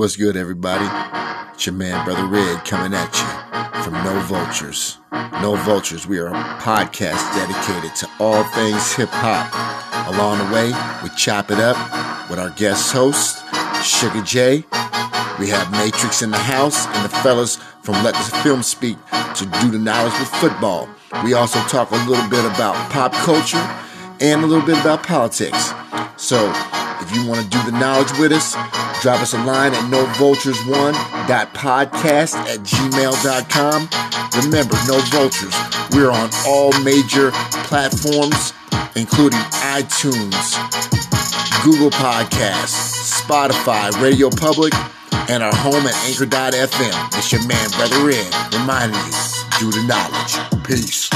What's good, everybody? It's your man, Brother Red, coming at you from No Vultures. No Vultures, we are a podcast dedicated to all things hip hop. Along the way, we chop it up with our guest host, Sugar J. We have Matrix in the house and the fellas from Let the Film Speak to do the knowledge with football. We also talk a little bit about pop culture and a little bit about politics. So, if you want to do the knowledge with us, drop us a line at novultures1.podcast at gmail.com. Remember, No Vultures, we're on all major platforms, including iTunes, Google Podcasts, Spotify, Radio Public, and our home at anchor.fm. It's your man, Brother Red, reminding you, do the knowledge. Peace.